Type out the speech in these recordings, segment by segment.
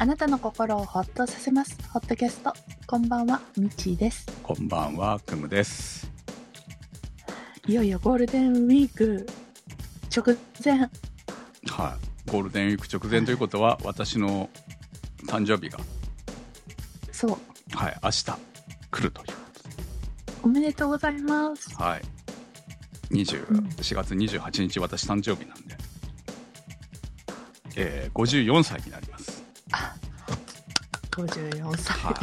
あなたの心をほっとさせます。ホットキャスト。こんばんは、みちーです。こんばんは、くむです。いよいよゴールデンウィーク直前。はい。ゴールデンウィーク直前ということは、私の誕生日が、そう。はい、明日来るというこおめでとうございます。はい。20うん4月28日、私誕生日なんで、えー、54歳になります。54歳。はい。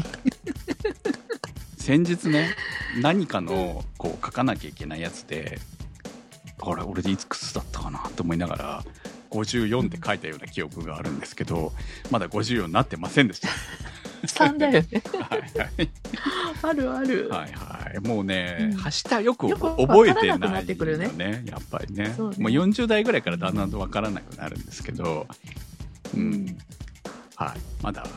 先日ね、何かの、こう、書かなきゃいけないやつで、あれ、俺でいくつだったかなと思いながら、54って書いたような記憶があるんですけど、まだ54になってませんでした。3だよね。はいはい。あるある。はいはい。もうね、うんはしたよく覚えてわからないってくるよねね。やっぱりね。ねもう40代ぐらいからだんだんとわからなくなるんですけど、うん。はい。まだ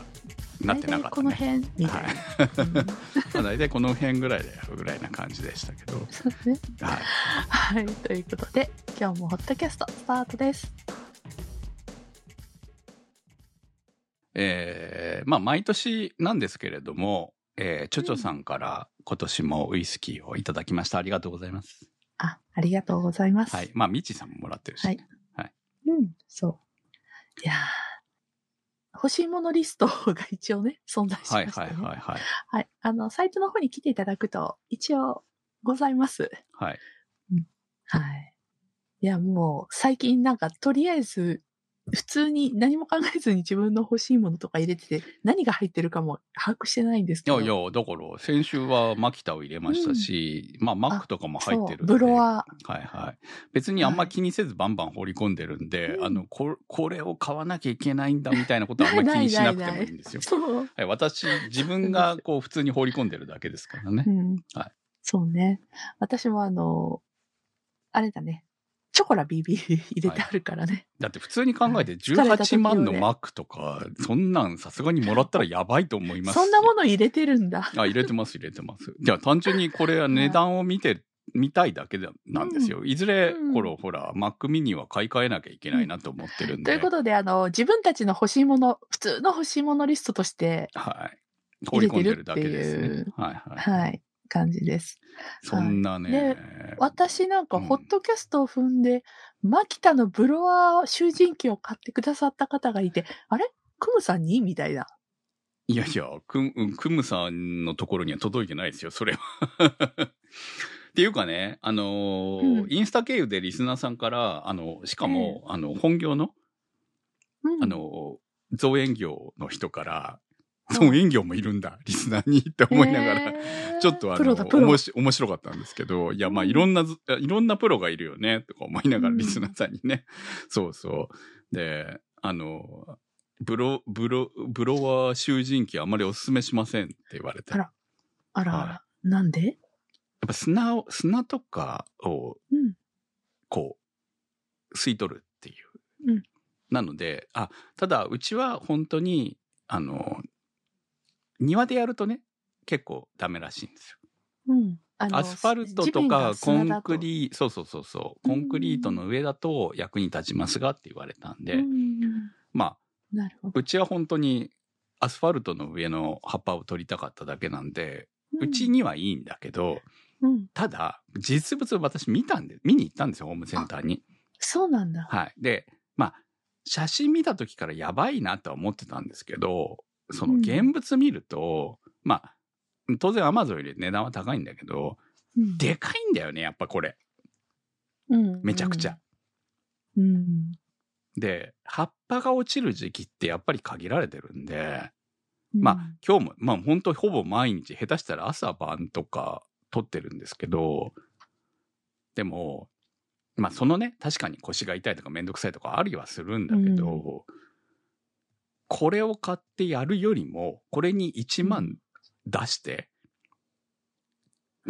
なってなかったこのね。辺みたいな。うん まあ大体この辺ぐらいでやるぐらいな感じでしたけど。そうね。はい。はい。ということで、今日もホットキャストスタートです。えーまあ毎年なんですけれども、えー、チョチョさんから今年もウイスキーをいただきました。ありがとうございます。あ、ありがとうございます。はい。まあ、ミチさんももらってるし。はいうん、そう。いやー欲しいものリスト が一応ね、存在しまはいしたね。はいはいはい。はい。あの、サイトの方に来ていただくと、一応ございます。はい。はい。いや、もう、最近なんか、とりあえず、普通に何も考えずに自分の欲しいものとか入れてて、何が入ってるかも把握してないんですけど。いやいや、だから、先週はマキタを入れましたし、まあ、マックとかも入ってるんで。ブロワはいはい。別にあんま気にせずバンバン放り込んでるんで、うんあの、ここれを買わなきゃいけないんだみたいなことはあんま り気にしなくてもいいんですよ。そう。はい、私、自分が こう、普通に放り込んでるだけですからねう。ん。はいそうね。私もあの、あれだね。チョコラ BB 入れてあるからね。だって普通に考えて疲れた時18用で万のマックとか、そんなんさすがにもらったらやばいと思いますしそんなもの入れてるんだ。あ、入れてます、入れてます。じゃあ単純にこれは値段を見て、見たいだけでなんですよ。いずれ、うんほら、Mac mini は買い替えなきゃいけないなと思ってるんで。ということで、あの、自分たちの欲しいもの、普通の欲しいものリストとして、はい。放り込んでるだけですね。はいはい。はい、感じです。そんなね。私なんか、うんホットキャストを踏んで、マキタのブロワー囚人機を買ってくださった方がいて、あれ？クムさんに？みたいな。いやいや、ククムさんのところには届いてないですよ、それは。っていうかね、あのーうんインスタ経由でリスナーさんから、あの、しかも、あの、本業の、うんあ、の、造園業の人から、うん造園業もいるんだ、リスナーにって思いながら、ちょっとあの、面白かったんですけど、いや、まあ、うんいろんなず、いろんなプロがいるよね、とか思いながら、うんリスナーさんにね。そうそう。で、あの、ブロ、ブロ、ブロワー囚人機あまりお勧めしませんって言われて。あらあらあら、なんで？やっぱ砂を、砂とかを、うん。こう、吸い取るっていう。うんなので、あ、ただ、うちは本当に、あの、庭でやるとね、結構ダメらしいんですよ。うん。アスファルトとかコンクリそうそうそうそうコンクリートの上だと役に立ちますがって言われたんで、うんまあなるほど。うちは本当にアスファルトの上の葉っぱを取りたかっただけなんで、うちにはいいんだけどうん。ただ実物私見たんで見に行ったんですよホームセンターに。そうなんだ。はい、でまあ写真見た時からやばいなとは思ってたんですけどそのうん現物見ると、まあ当然アマゾンより値段は高いんだけどうんでかいんだよねやっぱこれうんめちゃくちゃ。。うん。で、葉っぱが落ちる時期ってやっぱり限られてるんで、うんまあ今日も、まあ本当ほぼ毎日、下手したら朝晩とか撮ってるんですけど、でも、まあそのね、確かに腰が痛いとかめんどくさいとかありはするんだけど、これを買ってやるよりも、これに1万出して、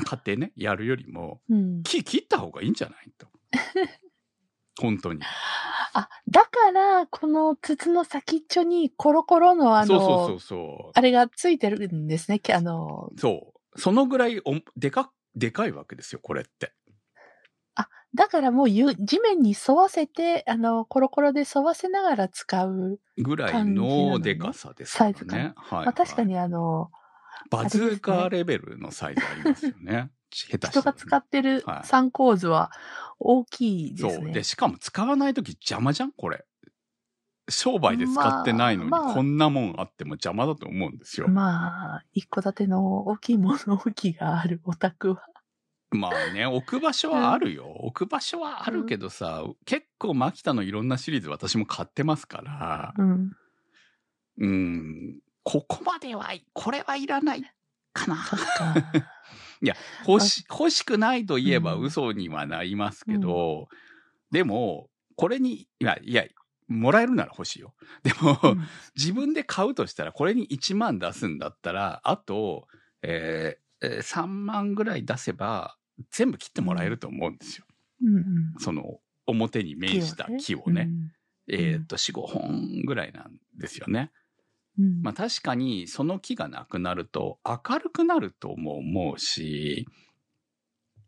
買ってね、やるよりも、うん。木切った方がいいんじゃない？と。本当に。あ、だから、この筒の先っちょにコロコロのあの、そうそうそうそう。あれがついてるんですね。けあの、そう。そのぐらいおでか、でかいわけですよ、これって。だからもうゆ地面に沿わせて、あの、コロコロで沿わせながら使う。ぐらいのねのでかさですからサイズね。はい、まあ、確かはいにあの、バズーカーレベルのサイズありますよね。下手したら人が使ってるはい参考図は大きいですね。そう。で、しかも使わないとき邪魔じゃん？これ。商売で使ってないのに、こんなもんあっても邪魔だと思うんですよ。まあ、一戸建ての大きい物置があるお宅は。まあね、置く場所はあるよ。置く場所はあるけどさ、結構マキタのいろんなシリーズ私も買ってますから、うん。うん、ここまでは、これはいらないかな。そっか。欲し、欲しくないと言えばうん嘘にはなりますけど、でも、これに、いや、いや、もらえるなら欲しいよ。でも、うん自分で買うとしたら、これに1万出すんだったら、あと、えーえー3万ぐらい出せば、全部切ってもらえると思うんですよ。うんうん。その、表に面した木をね。えっ、と、4、5本ぐらいなんですよね。うん。うんまあ確かに、その木がなくなると、明るくなるとも思うし、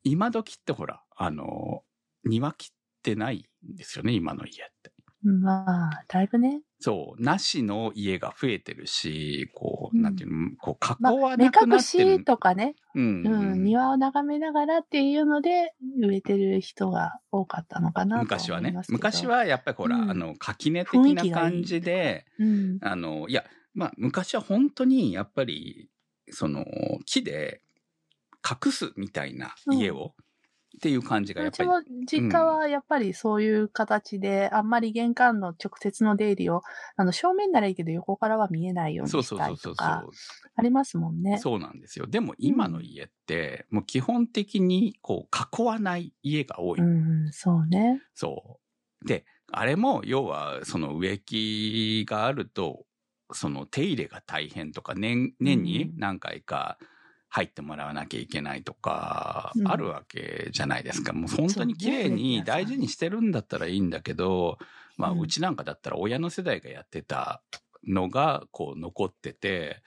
今時ってほら、あの、庭切ってないんですよね、今の家って。まあ、だいぶね。そう、なしの家が増えてるし、こう、うん。なんていうの、こう、囲まあわ、目なくな隠ってる。しとかね、うん、うん、庭を眺めながらっていうので、植えてる人が多かったのかなと昔はね。昔、はやっぱりほら、うんあの垣根的な感じでうん、あのいやまあ昔は本当にやっぱりその木で隠すみたいな家を、っていう感じがやっぱりうちも実家はやっぱりそういう形で、あんまり玄関の直接の出入りを、あの、正面ならいいけど横からは見えないようにそうそしたうそうそういとかそ、ありますもんね。うそうなんですよでも今の家って、もう基本的にこう囲わない家が多い、うん、そうね。そうであれも要はその植木があるとその手入れが大変とか年年に何回か入ってもらわなきゃいけないとかうん。あるわけじゃないですか、もう本当に綺麗に大事にしてるんだったらいいんだけど、まあうん。うちなんかだったら親の世代がやってたのがこう残ってて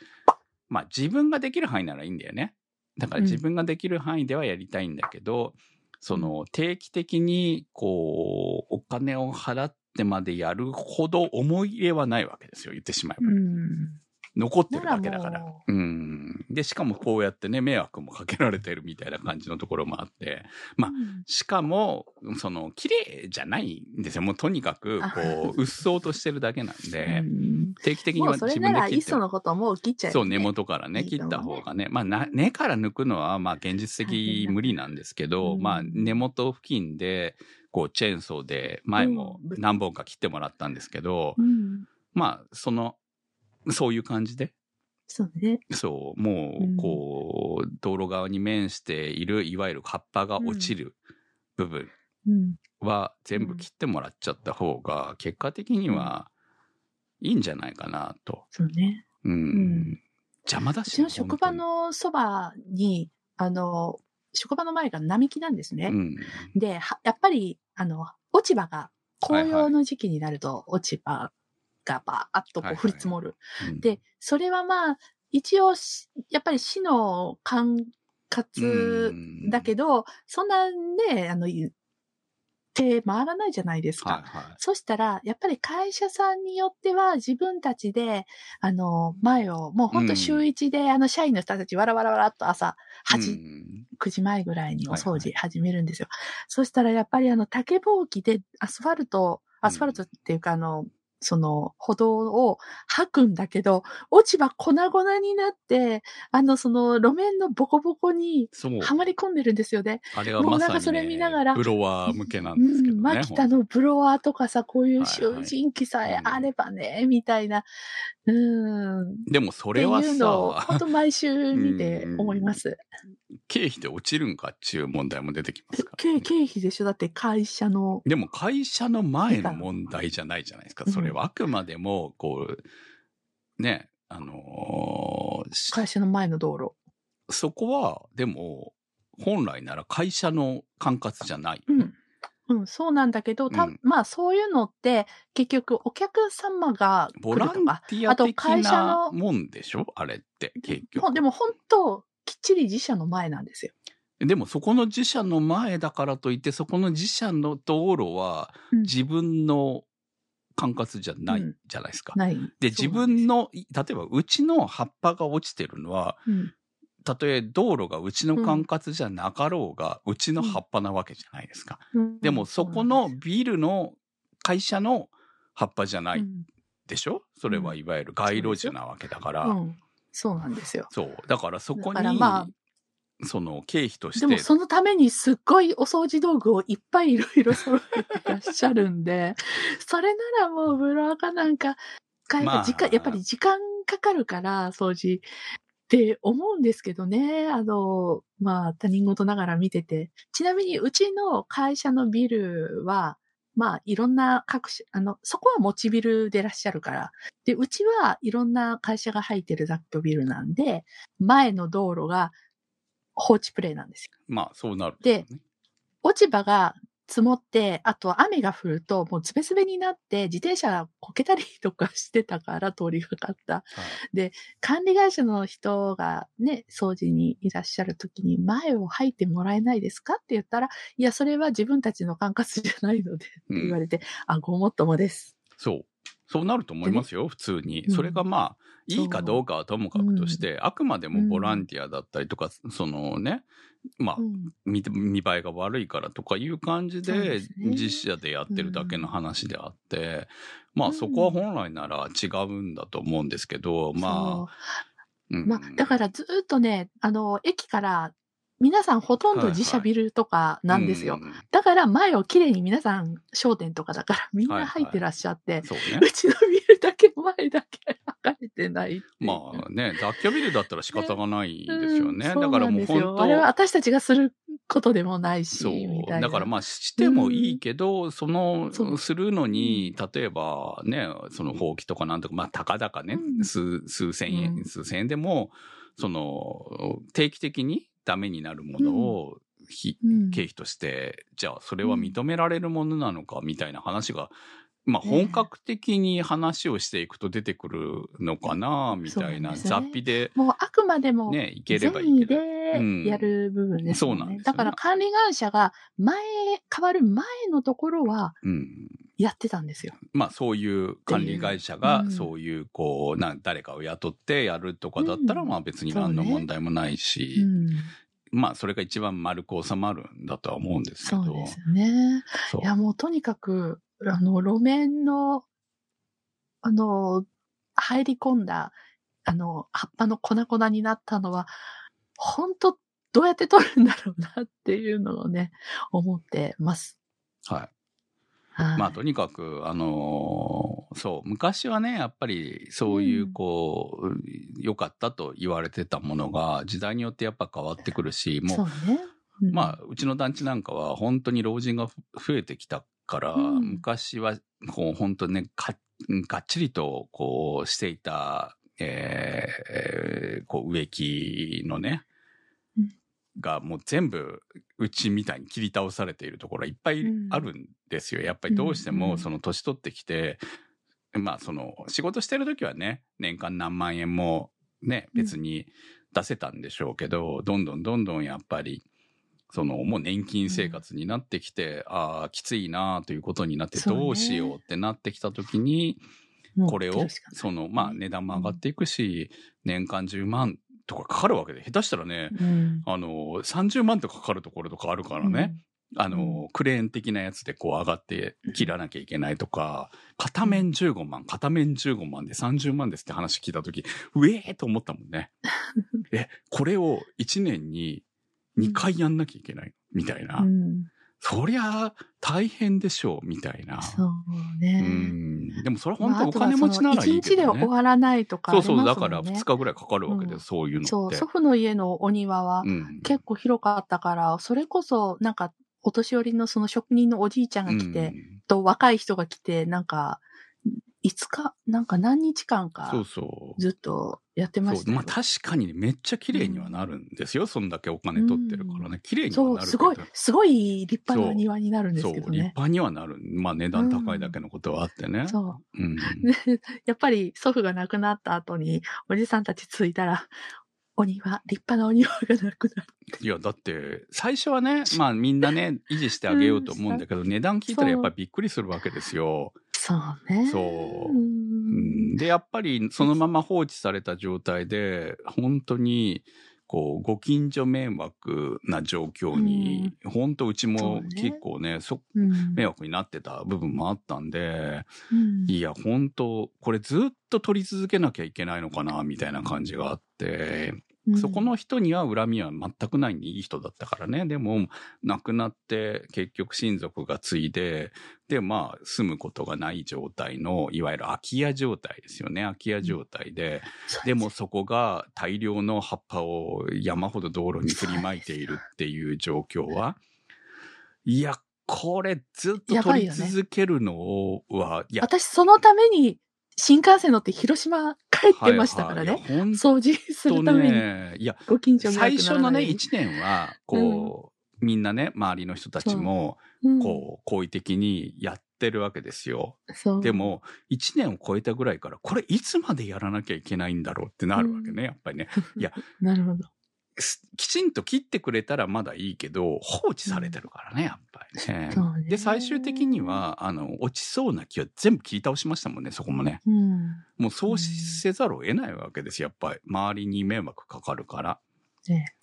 まあ自分ができる範囲ならいいんだよね。だからうん。自分ができる範囲ではやりたいんだけど、その定期的にこうお金を払ってまでやるほど思い入れはないわけですよ。言ってしまえば、うん。残ってるだけだから。う。ん。でしかもこうやってね迷惑もかけられてるみたいな感じのところもあって。まあうん。しかもその綺麗じゃないんですよ。もうとにかくこううっそうとしてるだけなんで、うん。定期的にはもうそれ自なら、いっ分で切ってそのこともう切っちゃえばそう、根元からね、切ったいいと思う。ね方がね。まあな、根から抜くのは、まあ、現実的無理なんですけど、うん。まあ、根元付近で、こう、チェーンソーで、前もうん。何本か切ってもらったんですけど、うん。まあ、その、そういう感じで、そうね。そう、もうんう、こう、道路側に面している、いわゆる葉っぱが落ちる部分うん。は、全部切ってもらっちゃった方が、結果的には、いいんじゃないかなと。そうね。うん。ん邪魔だし。うちの職場のそばに、あの、職場の前が並木なんですね。本で、はやっぱり、あの、落ち葉が、紅葉の時期になると落ち葉がバーッとこはいはいう降り積もる。当にうん、で、それはまあ、一応し、やっぱり市の管轄だけど、ど、そんなね、あの、手回らないじゃないですか。はいはい。そしたら、やっぱり会社さんによっては自分たちで、あの、前を、もうほんと週一で、あの、社員の人たちわらわらわらっと朝、8、うん9時前ぐらいにお掃はい除始めるんですよ。そしたらやっぱりあの竹ぼうきでアスファルト、アスファルトっていうかあの、その歩道を吐くんだけど、落ち葉粉々になって、あのその路面のボコボコに。はまり込んでるんですよね。あれはまさに、ね、もうなんかそれ見ながらブロワー向けなんうん、ですけどね。マキタのブロワーとかさ、こういうはいはい集塵機さえあればね、みたいな。うん。でもそれはさ、本当毎週見て思います。経費で落ちるんかっていう問題も出てきますから、経経費でしょ？だって会社の。でも会社の前の問題じゃないじゃないですか。それはあくまでも、こう、ね、あのーし会社の前の道路。そこは、でも、本来なら会社の管轄じゃない。うん。うん、そうなんだけど、たうんまあそういうのって、結局お客様がボランティアあと的会社もんでしょ？あれって、結局。でも本当、きっちり自社の前なんですよ。でもそこの自社の前だからといって、そこの自社の道路はうん自分の管轄じゃないうんじゃないですか。ない。で、自そうなんです分の、い例えばうちの葉っぱが落ちてるのは、うんたとえ道路がうちの管轄じゃなかろうが、うちの葉っぱなわけじゃないですか。うんでもそこのビルの会社の葉っぱじゃないうんでしょ？それはいわゆる街路樹なわけだから。うんそうなんですよ。そう。だからそこに、まその経費として。でもそのためにすっごいお掃除道具をいっぱいいろいろ揃えてらっしゃるんで、それならもうブロアカなんか使えまあば時間、やっぱり時間かかるから掃除って思うんですけどね。あの、まあ他人事ながら見てて。ちなみにうちの会社のビルは、まあいろんな各種、あの、そこは持ちビルでいらっしゃるから。で、うちはいろんな会社が入ってる雑居ビルなんで、前の道路が放置プレイなんですよ。まあそうなる、で、落ち葉が積もって、あと雨が降るともうズベズベになって自転車こけたりとかしてたから 通りがかった。はい管理会社の人がね、掃除にいらっしゃる時に前を入ってもらえないですか？って言ったら、いや、それは自分たちの管轄じゃないのでってうん言われて、あ、ごもっともです。そう。そうなると思いますよ、普通に。うん。それがまあ、いいかどうかはともかくとして、あくまでもうんボランティアだったりとか、そのね、まあ、うん。見て見栄えが悪いからとかいう感じで実写でやってるだけの話であって、まあそこは本来なら違うんだと思うんですけど、まあ、うん。まあ、だからずっとね、あの、駅から、皆さんほとんど自社ビルとかなんですよ。うんだから前をきれいに皆さん商店とかだからみんな入ってらっしゃって、そううね。ちのビルだけ前だけ分かれてないまあね、雑居ビルだったら仕方がないですよね。うんだからもう本あれは当私たちがすることでもないし、そう。みたいな。だからまあしてもいいけど、そのそう。するのに例えばねそのほうきとかなんとかまあたかだかね、うん。数数千円、うん。数千円でもその定期的にダメになるものを、ひうん。経費としてじゃあそれは認められるものなのかみたいな話が、まあね本格的に話をしていくと出てくるのかなみたいな雑費でもうあくまでも、ねいければいいけど。でやる部分ですよね。うんそうなんですよね。だから管理会社が前、変わる前のところはうんやってたんですよ。まあそういう管理会社がうんそういうこうな誰かを雇ってやるとかだったらうんまあ別に何の問題もないし、うん。まあそれが一番丸く収まるんだとは思うんですけど。そうですね。いや、もうとにかく、あの、路面の、あの、入り込んだ、あの、葉っぱの粉々になったのは、本当どうやって取るんだろうなっていうのをね、思ってます。はい。はい。まあとにかく、あのーそう、昔はね、やっぱりそういううん。こう、良かったと言われてたものが時代によってやっぱ変わってくるし、もうそうね。うん。まあ、うちの団地なんかは本当に老人が増えてきたから、うん。昔はこう本当ねかがっちりとこうしていた、えーえーこう植木のね、うんがもう全部うちみたいに切り倒されているところいっぱいあるんですよ。やっぱりどうしてもその年取ってきて、まあその仕事してる時はね年間何万円もねうん。別に出せたんでしょうけど、どんどんどんどんやっぱりそのもう年金生活になってきて、ああきついなということになってどうしようってなってきた時に、これをそのまあ値段も上がっていくし、年間10万とかかかるわけで下手したらね、うん。あの30万とかかかるところとかあるからね、あの、うん。クレーン的なやつでこう上がって切らなきゃいけないとか、片面15万、片面15万で30万ですって話聞いたとき、うえーと思ったもんね。え、これを1年に2回やんなきゃいけないみたいな。うんそりゃ大変でしょうみたいな。そううね。ん。でもそれ本当お金持ちならいい1日で。終わらないとかあそうそう。だから2日ぐらいかかるわけで、うんす、そういうのって。そう、祖父の家のお庭はうん。結構広かったから、それこそなんかお年寄りのその職人のおじいちゃんが来て、うんと若い人が来て、なんか、5日、なんか何日間かそうそう。ずっとやってましたよ。そう。まあ確かにねめっちゃ綺麗にはなるんですよ、そんだけお金取ってるからね。綺麗にはそう、なるけど。すごい、すごい立派そうな庭になるんですそうけどね。立派にはなる。まあ値段高いだけのことはあってね、そう。うん、で やっぱり祖父が亡くなった後に、おじさんたち着いたら、お庭、立派なお庭がなくなる。いや、だって、最初はね、まあみんなね、維持してあげようと思うんだけど、値段聞いたらやっぱりびっくりするわけですよ。そうね。そう。う。うん。んで、やっぱりそのまま放置された状態で、本当に、こう、ご近所迷惑な状況に、本当うちもね。結構ね、そ、うん。迷惑になってた部分もあったんで、うん。いや、本当これずっと取り続けなきゃいけないのかな、みたいな感じがあって、そこの人には恨みは全くない。いい人だったからね。でも、亡くなって結局親族が継いで、で、まあ、住むことがない状態の、いわゆる空き家状態ですよね。空き家状態で、でもそこが大量の葉っぱを山ほど道路に振りまいているっていう状況は、いや、これずっと取り続けるのは、いや、私、そのために新幹線乗って広島帰ってましたからね。はいはい掃除す当るために、ね、いや、ご近所最初のね、1 1年は、こう、みんなね、周りの人たちも、こう、好意的にやってるわけですよ。で、も、1年を超えたぐらいから、これいつまでやらなきゃいけないんだろうってなるわけね、やっぱりね。いや、なるほど。すきちんと切ってくれたらまだいいけど、放置されてるからね、やっぱりね。で、最終的には、あの、落ちそうな木は全部切り倒しましたもんね、そこもね。うん。もうそうせざるを得ないわけですよ、やっぱり。周りに迷惑かかるから。ね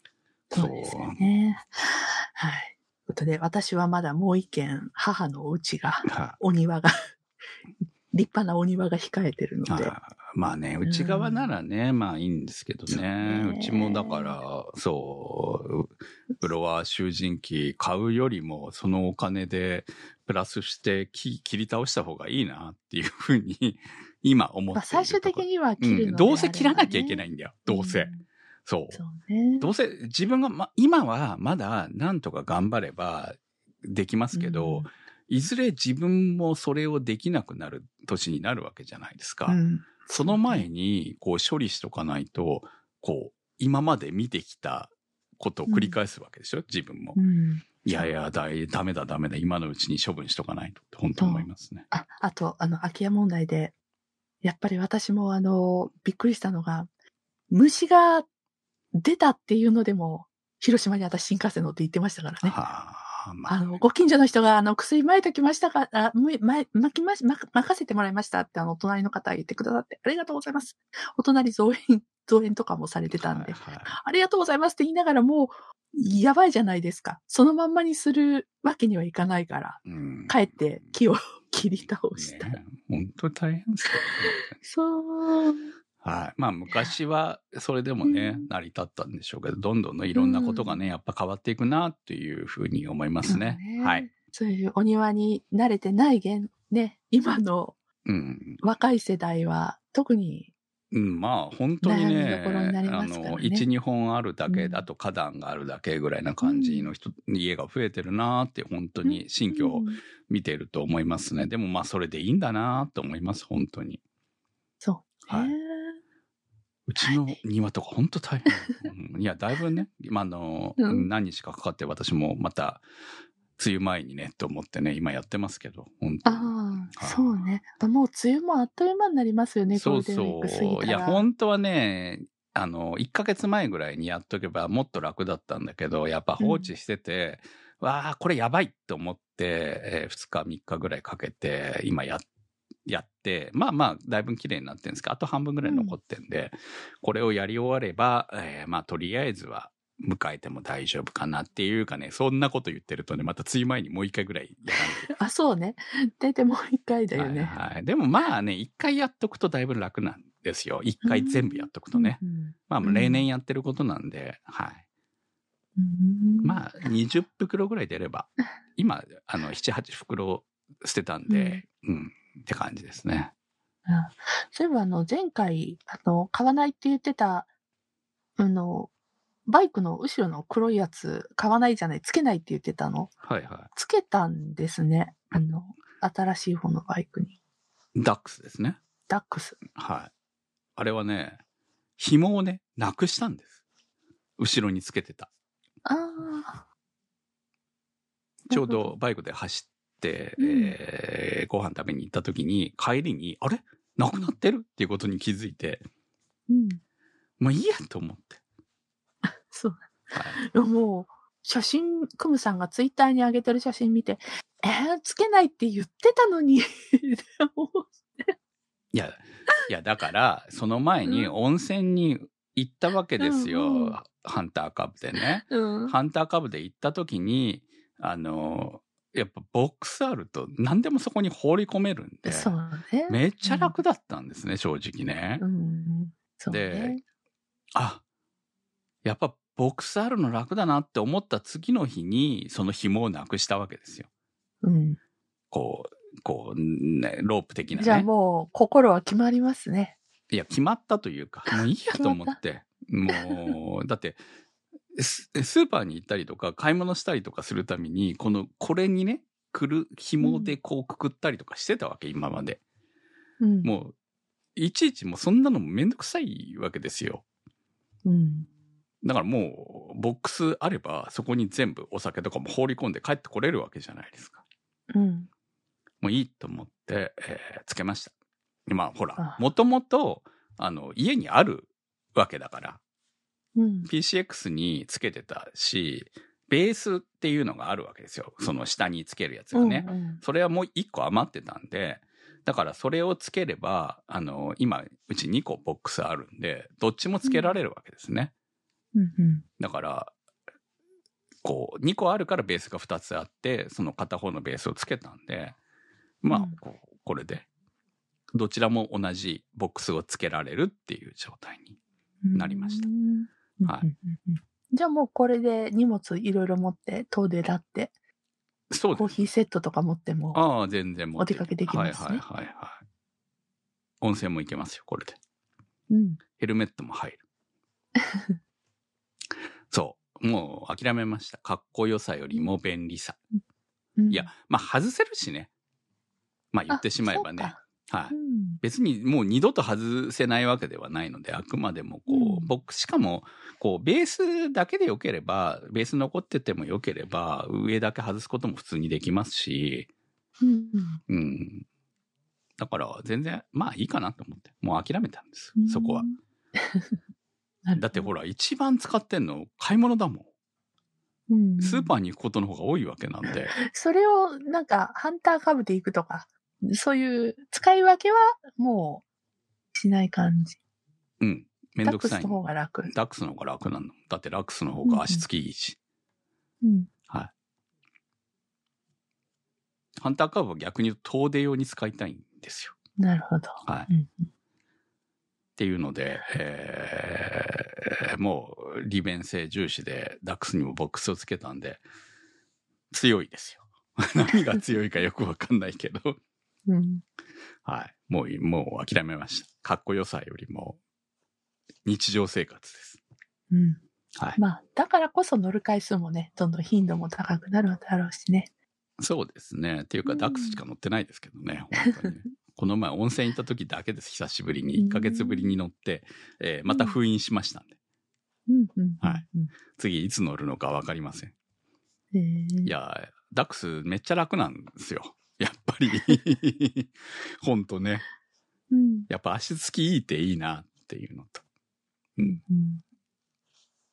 そうですよね。はい。ということで、私はまだもう一軒、母のお家が、はお庭が、立派なお庭が控えてるので、あまあね、内側ならね、まあいいんですけどね。ねうちもだから、そう、フロア集塵機買うよりも、そのお金でプラスして木切り倒した方がいいなっていうふうに、今思って最終的には切るので、うんどうせ切らなきゃいけないい。んだよ。どうせ。んそう。そうね。どうせ自分が、ま、今はまだなんとか頑張ればできますけど、いずれ自分もそれをできなくなる年になるわけじゃないですか。うん、その前に、こう処理しとかないと、こう、今まで見てきたことを繰り返すわけでしょ、自分もう。ん。いやいや、だい、ダメだダメだ、今のうちに処分しとかないとって本当に思いますね。あ、あと、あの、空き家問題で、やっぱり私もあの、びっくりしたのが、虫が出たっていうのでも、広島に私新幹線乗って行ってましたからね。はあ、まあ、あの、ご近所の人が、あの、薬撒いときましたか、あ、む、ま、巻きまし、ま、任せてもらいましたって、あの、隣の方が言ってくださって、ありがとうございます。お隣造園、造園とかもされてたんで、はいはいありがとうございますって言いながらもう、やばいじゃないですか。そのまんまにするわけにはいかないから、うん帰って木を切り倒した。ね、本当に大変ですよ、そう。はい。まあ昔はそれでもね、うん成り立ったんでしょうけど、どんどんのいろんなことがね、やっぱ変わっていくなっていうふうに思いますね。そうはい。。そういうお庭に慣れてない現、ね、今のうん。若い世代は特に、うん、まあ本当にね、になりあの、1、2本あるだけ、うんあと花壇があるだけぐらいな感じの人、家が増えてるなって本当に新居をうん見てると思いますね。でもまあそれでいいんだなと思います、本当に。そう。はいねうちの庭とか本当大変。うんいや、だいぶね、今あの、うん何日かかかって私もまた、梅雨前にね、と思ってね、今やってますけど、本当にああ、はいそうね。あもう梅雨もあっという間になりますよね、ゴそうそう。いや、本当はね、あの、1ヶ月前ぐらいにやっとけばもっと楽だったんだけど、やっぱ放置してて、わあ、これやばいと思って、え2日、3日ぐらいかけて、今や、やって、まあまあ、だいぶ綺麗になってるんですけど、あと半分ぐらい残ってんで、これをやり終われば、えーまあ、とりあえずは、迎えても大丈夫かなっていうかね、そんなこと言ってるとね、また梅雨前にもう一回ぐらいやら あ、そうね。大体もう一回だよね。はいはい、でもまあね、一回やっとくとだいぶ楽なんですよ。一回全部やっとくとね。うん。うんまあ例年やってることなんで、はい。うんまあ20袋ぐらい出れば、今、あの、7、8袋捨てたんで、うん、って感じですね。あそういえば、あの、前回、あの、買わないって言ってた、あの、バイクの後ろの黒いやつ、買わないじゃない、つけないって言ってたの？はいはつけたんですね。あの、新しい方のバイクに。い。ダックスですね。ダックス。はい。あれはね、紐をね、なくしたんです。後ろにつけてた。ああ。ちょうどバイクで走って、うんえーご飯食べに行った時に、帰りに、あれ？なくなってる？っていうことに気づいて、うん。もういいやと思って。そう。はい。もう、写真、クムさんがツイッターに上げてる写真見て、えー、つけないって言ってたのに。いや、いや、だから、その前にうん温泉に行ったわけですよ。うんうんハンターカブでね。うん。ハンターカブで行った時に、あの、やっぱボックスあると何でもそこに放り込めるんで、ね。めっちゃ楽だったんですね、正直ね。うん。そうでね。あ、やっぱボックスあるの楽だなって思った次の日に、その紐をなくしたわけですよ。うん。こう、こう、ね、ロープ的なね。じゃあもう、心は決まりますね。いや、決まったというか、もういいやと思って。もう、だって、ススーパーに行ったりとか、買い物したりとかするために、この、これにね、くる、紐でこうくくったりとかしてたわけ、今まで。うん。もう、いちいちもうそんなのもめんどくさいわけですよ。うん。だからもう、ボックスあれば、そこに全部お酒とかも放り込んで帰ってこれるわけじゃないですか。うん。もういいと思って、えーつけました。まあ、ほらあ、もともと、あの、家にあるわけだから、うん。PCX につけてたし、ベースっていうのがあるわけですよ。その下につけるやつがね。うんうんそれはもう1個余ってたんで、だからそれをつければ、あの、今、うち2個ボックスあるんで、どっちもつけられるわけですね。うんうんだから、こう、2個あるからベースが2つあって、その片方のベースをつけたんで、まあうん、こうこれで、どちらも同じボックスをつけられるっていう状態に。なりましたうんはいじゃあもうこれで荷物いろいろ持って遠出だって、そうです。コーヒーセットとか持っても。ああ、全然お出かけできますねはいはいはいはい。温泉も行けますよ、これで。うん。ヘルメットも入る。そう。もう諦めました。かっこよさよりも便利さ。うんいや、まあ外せるしね。まあ言ってしまえばね。あはい。そうん別にもう二度と外せないわけではないので、あくまでもこう、うん僕、しかも、こう、ベースだけで良ければ、ベース残ってても良ければ、上だけ外すことも普通にできますし、うんうん。だから、全然、まあいいかなと思って、もう諦めたんですうん。そこは。だってほら、一番使ってんの買い物だもうんん。スーパーに行くことの方が多いわけなんで。それをなんかハンターカブで行くとか、そういう使い分けはもうしない感じ。うん。めんどくさいダックスの。方が楽。ダックスの方が楽なの。だってラックスの方が足つきいいし。うん。はい。ハンターカーブは逆に言うと遠出用に使いたいんですよ。なるほど。はい。うんっていうので、えーもう利便性重視でダックスにもボックスをつけたんで、強いですよ。何が強いかよくわかんないけど、うん。はい。もう、もう諦めました。かっこよさよりも、日常生活です。うん。はい。まあ、だからこそ乗る回数もね、どんどん頻度も高くなるだろうしね。そうですね。っていうか、うんダックスしか乗ってないですけどね、本当にね。この前温泉行った時だけです、久しぶりに。1ヶ月ぶりに乗って、えーまた封印しましたんで。うん、うん。はいうん。次いつ乗るのかわかりません。えーいや、ダックスめっちゃ楽なんですよ。やっぱり。ほんとね。うん。やっぱ足つきいいっていいなっていうのと。うん。うん。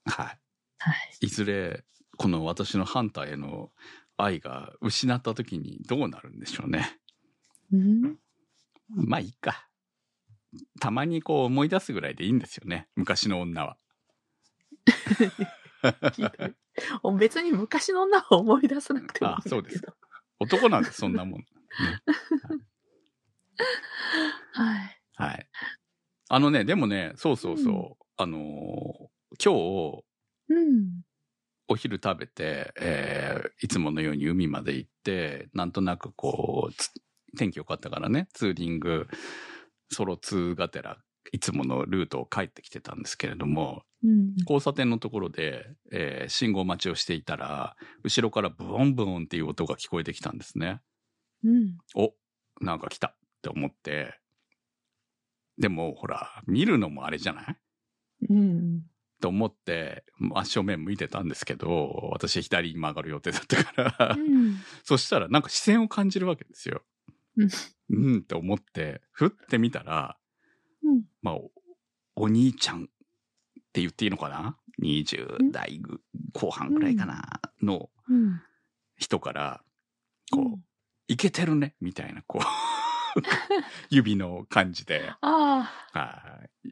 はい。はい。いずれ、この私のハンターへの愛が失った時にどうなるんでしょうね。うん。まあいいか。たまにこう思い出すぐらいでいいんですよね。昔の女は。別に昔の女を思い出さなくてもいい。あそうです男なんてそんなもん。ねはい。はい。あのね、でもね、そうそうそう。あのー今日、うん。お昼食べて、えーいつものように海まで行って、なんとなくこう、つ天気良かったからね、ツーリング、ソロツーがてら、いつものルートを帰ってきてたんですけれども、うん。交差点のところで、えー信号待ちをしていたら、後ろからブオンブオンっていう音が聞こえてきたんですね。うん。お、なんか来たって思って、でもほら、見るのもあれじゃない？うん。と思って、真正面向いてたんですけど、私左に曲がる予定だったから、うん。そしたらなんか視線を感じるわけですよ。うんうんって思って、ふってみたら、うん。まあ、おお兄ちゃんって言っていいのかな？20代ぐ後半ぐらいかな、のうん。人から、こう、いけてるね、みたいな、こう、指の感じで、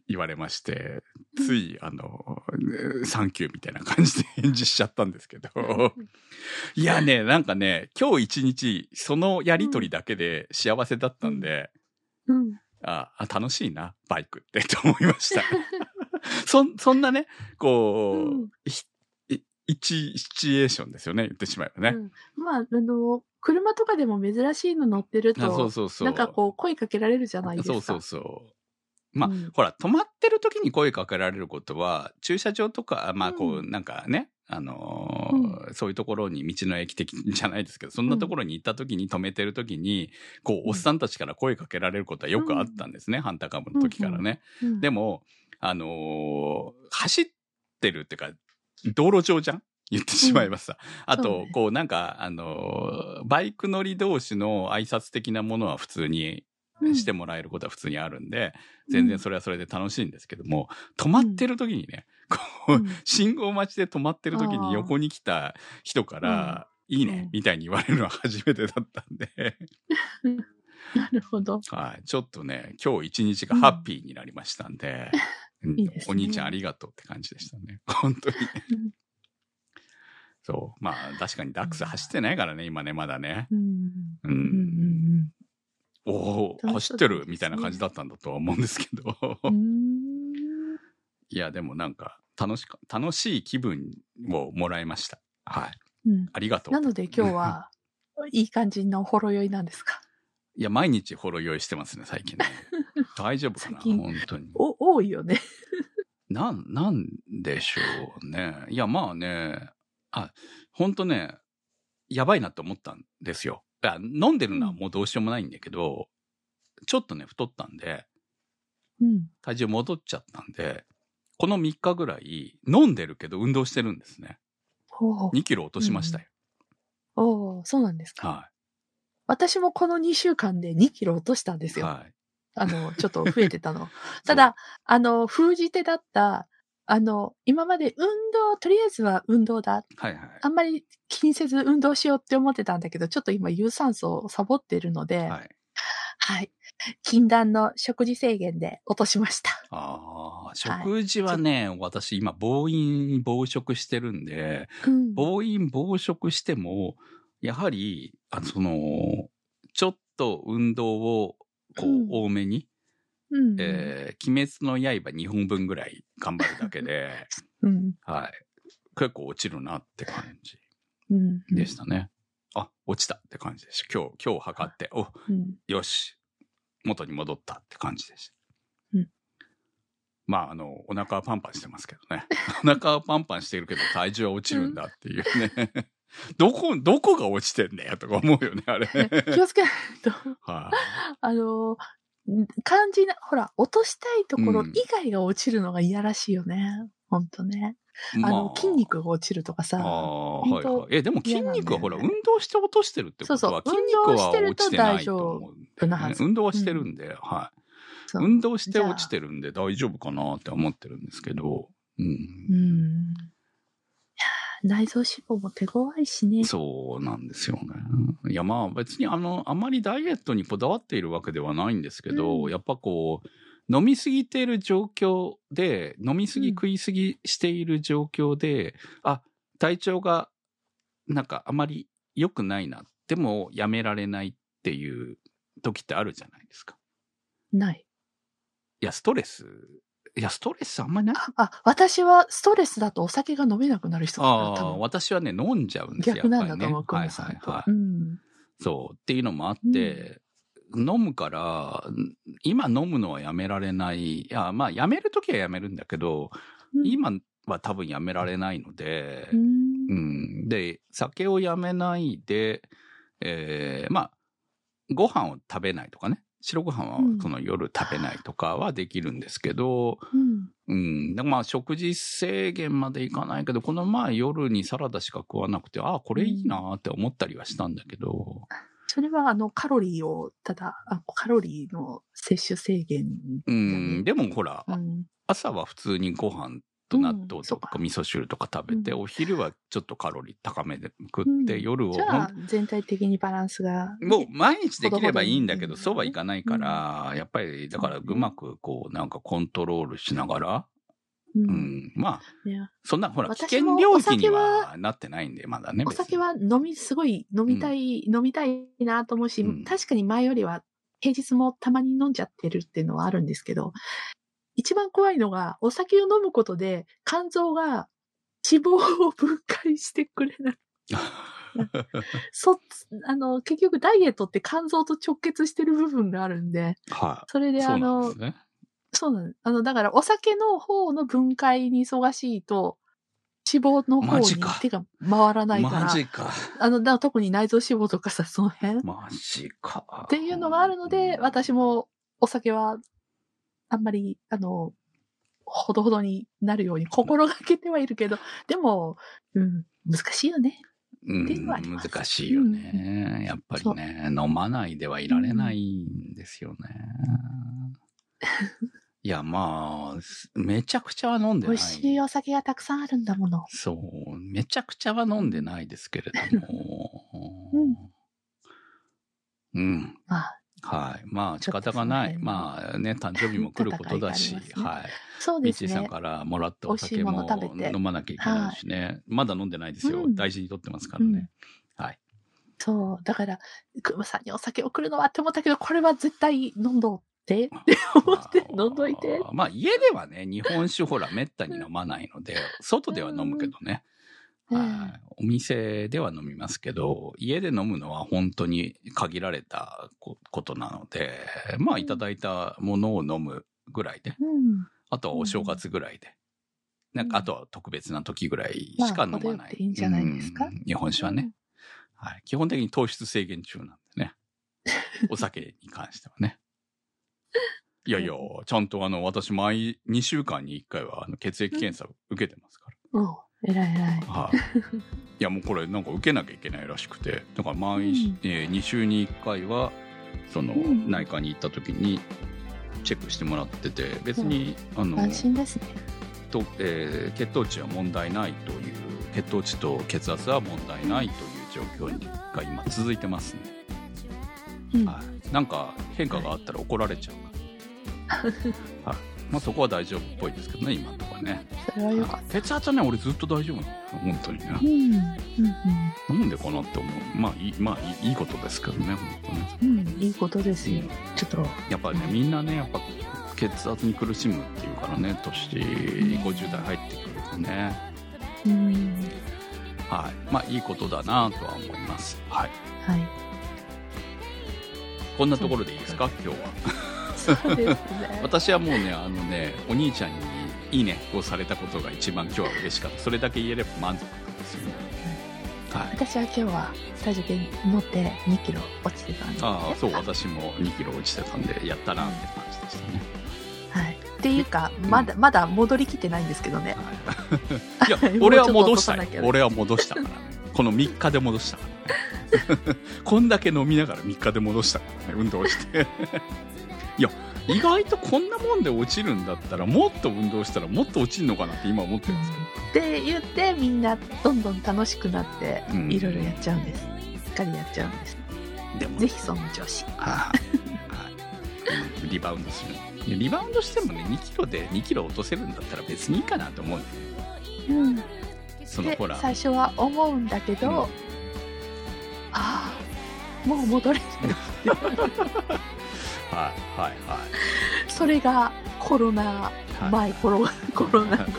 言われまして、つい、あの、サンキューみたいな感じで返事しちゃったんですけど、あ。いやね、なんかね、今日一日、そのやりとりだけで幸せだったんで、うん。ああ、楽しいな、バイクって、と思いました。そん、そんなね、こう、うん一シチュエーションですよね、言ってしまえばね。うんまあ、あの、車とかでも珍しいの乗ってるあそうと、そうそう。なんかこう、声かけられるじゃないですか。そうそうそう。まあ、うんほら、止まってる時に声かけられることは、駐車場とか、まあ、こう、うなんかね、あのーそういうところに道の駅的じゃないですけど、そんなところに行った時に止めてる時に、こう、うん。おっさんたちから声かけられることはよくあったんですね、ハンターカムの時からね。うんでも、あのー走ってるっていうか、道路上じゃん？言ってしまいます。さ。あと、こうなんか、あのーバイク乗り同士の挨拶的なものは普通にうんしてもらえることは普通にあるんで、全然それはそれで楽しいんですけども、止まってる時にね、こう、うん信号待ちで止まってる時に横に来た人から、いいねうん、みたいに言われるのは初めてだったんで、なるほど。はい。ちょっとね、今日一日がハッピーになりましたんで、う んいいですねお兄ちゃんありがとうって感じでしたね。本当に。そう。まあ、確かにダックス走ってないからね、今ね、まだね。うん。う。うんん。おお走ってる？みたいな感じだったんだとは思うんですけど。いや、でもなんか、楽しか、楽しい気分をもらいました。はい。うんありがとう。なので今日は、いい感じのほろ酔いなんですか？いや、毎日ほろ酔いしてますね、最近ね。大丈夫かな本当に。お、多いよね。なん、なんでしょうね。いや、まあね、あ、ほんとね、やばいなって思ったんですよ。いや飲んでるのはもうどうしようもないんだけど、ちょっとね、太ったんで、うん。体重戻っちゃったんで、この3日ぐらい飲んでるけど運動してるんですね。ほう2キロ落としましたよ。おーそうなんですか。は私もこの2週間で2キロ落としたんですい。よ。はい。あの、ちょっと増えてたの。ただ、あの、封じ手だった、あの、今まで運動、とりあえずは運動だ。はいはい。あんまり気にせず運動しようって思ってたんだけど、ちょっと今有酸素をサボってるので、はい。はい。禁断の食事制限で落としました。ああ、食事はね、私今暴飲暴食してるんで、うん。暴飲暴食しても、やはり、あその、ちょっと運動を、こう、うん多めに、うん。えー鬼滅の刃2本分ぐらい頑張るだけで、うん。はい。結構落ちるなって感じうん。でしたね。あ、落ちたって感じでした。今日、今日測って、お、うん。よし、元に戻ったって感じでした。うんまあ、あの、お腹はパンパンしてますけどね。お腹はパンパンしてるけど体重は落ちるんだっていうね。どこ、どこが落ちてんだよとか思うよね、あれ。気をつけないと、はあの、ん感じな、ほら、落としたいところうん以外が落ちるのが嫌らしいよね。ほんとね。い。あの、筋肉が落ちるとかあさ。あ、本当はいはい。え、でも筋肉はほら、運動して落としてるってことは、そうそう筋肉は運動してると落ちてないと思うん夫なはず運動はしてるんで、はい。そう運動して落ちてるんで大丈夫かなって思ってるんですけど、うん。うん。内臓脂肪も手強いしね。そうなんですよね。いやまあ別にあの、あまりダイエットにこだわっているわけではないんですけど、うんやっぱこう、飲みすぎている状況で、飲みすぎうん食いすぎしている状況で、あ、体調がなんかあまり良くないな。でもやめられないっていう時ってあるじゃないですか。ない。いや、ストレス、いや、ストレスあんまりない。あ、あ私はストレスだとお酒が飲めなくなる人だああ、多分。私はね、飲んじゃうんですよ。逆なんだと思う、ね。はいはいはい。うん。そうっていうのもあって、飲むから、今飲むのはやめられない。いや、まあ、やめるときはやめるんだけど、うん、今は多分やめられないのでう、んうん。で、酒をやめないで、えーまあ、ご飯を食べないとかね。白ご飯はうんその夜食べないとかはできるんですけど、うん。うん。でまあ、食事制限までいかないけど、この前夜にサラダしか食わなくて、ああ、これいいなって思ったりはしたんだけど、それは、あの、カロリーを、ただ、あカロリーの摂取制限。うん。でもほら、うん。朝は普通にご飯と納豆とかか。味噌汁とか食べて、うん。お昼はちょっとカロリー高めで食って、うん。夜をじゃあ、全体的にバランスが。もう毎日できればいいんだけど、そうはいかないから、やっぱり、だからそうまくこう、なんかコントロールしながら、う。うん。ん、まあ、ねそんな、ほら、危険領域にははなってないんで、まだね。お酒は飲み、すごい飲みたい、飲みたいなと思うし、うん。確かに前よりは平日もたまに飲んじゃってるっていうのはあるんですけど、一番怖いのが、お酒を飲むことで肝臓が脂肪を分解してくれない。そ、あの、結局ダイエットって肝臓と直結してる部分があるんで、はい。それでそうなんあの、ですね。そうなの。あの、だからお酒の方の分解に忙しいと、脂肪の方に手が回らないから、マジか。あの、だ特に内臓脂肪とかさ、その辺っマジか。ていうのがあるので、私もお酒は、あんまり、あの、ほどほどになるように心がけてはいるけど、でも、うん、難しいよね。うんっていうのはあります難しいよね。やっぱりね、飲まないではいられないんですよね。いや、まあ、めちゃくちゃは飲んでない。美味しいお酒がたくさんあるんだもの。そう、めちゃくちゃは飲んでないですけれども。うん。まあ、はい。まあ、仕方がない。まあね、誕生日も来ることだし、ねはい。そうですミッチーさんね。からもらったお酒も飲まなきゃいけないしね。まだ飲んでないですよ。うん大事にとってますからね。はい。そう。だから、くまさんにお酒送るのはって思ったけど、これは絶対飲んどってって 思って、飲んどいて。まあ、家ではね、日本酒ほら、めったに飲まないので、外では飲むけどね。うんはい、お店では飲みますけど、家で飲むのは本当に限られたこことなので、まあ、いただいたものを飲むぐらいで、うん。あとはお正月ぐらいで、なんかあとは特別な時ぐらいしか飲まない。くていいんじゃないですか？うん日本酒はね、はい。基本的に糖質制限中なんでね。お酒に関してはね。いやいや、ちゃんとあの、私、毎2週間に1回はあの血液検査を受けてますから。うん。えらいえらい。はい。いや、もうこれなんか受けなきゃいけないらしくて、だから毎、うんえー2週に1回は、その、うん内科に行った時に、チェックしてもらってて、別に、あの、安心ですね。とえー血糖値は問題ないという、血糖値と血圧は問題ないという状況が今続いてますね。うん。はい。なんか変化があったら怒られちゃう。はい。まあそこは大丈夫っぽいですけどね、今のところね。それはよかっはい血圧はね、俺ずっと大丈夫なのよ。本当にねた。。うん。うんなんでかなって思う。まあいい、まあいいことですけどね、本当ね。うん。うん。いいことですよ。ちょっと、やっぱりね、みんなね、やっぱ血圧に苦しむっていうからね、年50代入ってくるとね。うん。はい。まあいいことだなとは思います。はい。はい。こんなところでいいですか、今日は。そうですね。私はもうね、あのね、お兄ちゃんにいいねをされたことが一番今日は嬉しかった。それだけ言えれば満足ですよね。はい。私は今日はスタジオで乗って2キロ落ちてたんで。ああ、そう、私も2キロ落ちてたんで、やったなって感じでしたね。はい。っていうか、まだ、まだ戻りきってないんですけどね。はい。いや、俺は戻したよ。俺は戻したからね。この3日で戻したから、ね。こんだけ飲みながら3日で戻したからね、運動して。いや、意外とこんなもんで落ちるんだったら、もっと運動したらもっと落ちるのかなって今思ってるんですけど。って言って、みんなどんどん楽しくなってうん、いろいろやっちゃうんです。しっかりやっちゃうんです。でもぜひその調子。はいリバウンドするリバウンドしてもね2キロで2キロ落とせるんだったら別にいいかなと思ううん。でそのほら、最初は思うんだけど、うんああ、もう戻れない。はいはいはいそれがコロナはい前、コロコロナ後の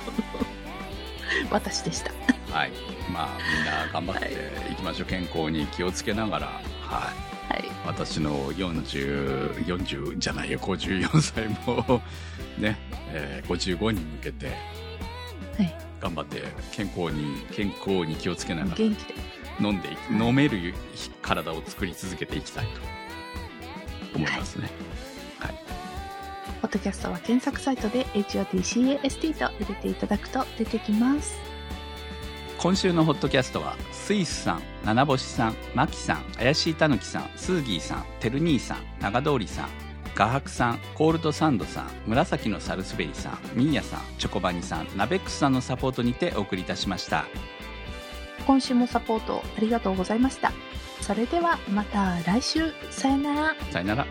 私でした。はいまあみんな頑張っていきましょう健康に気をつけながらはいはい。私の4040じゃないよ54歳もね、えー55に向けてはい。頑張って健康に健康に気をつけながら元気で。飲んでい飲める体を作り続けていきたいと思いますね。はい。ポッドキャストは検索サイトで HOTCAST と入れていただくと出てきます。今週のホットキャストは、スイスさん、七星さん、マキさん、怪しいたぬきさん、スーギーさん、テルニーさん、長通りさん、画伯さん、コールドサンドさん、紫のサルスベリさん、ミーヤさん、チョコバニさん、ナベックスさんのサポートにてお送りいたしました。今週もサポートありがとうございました。それではまた来週。さよなら。さよなら。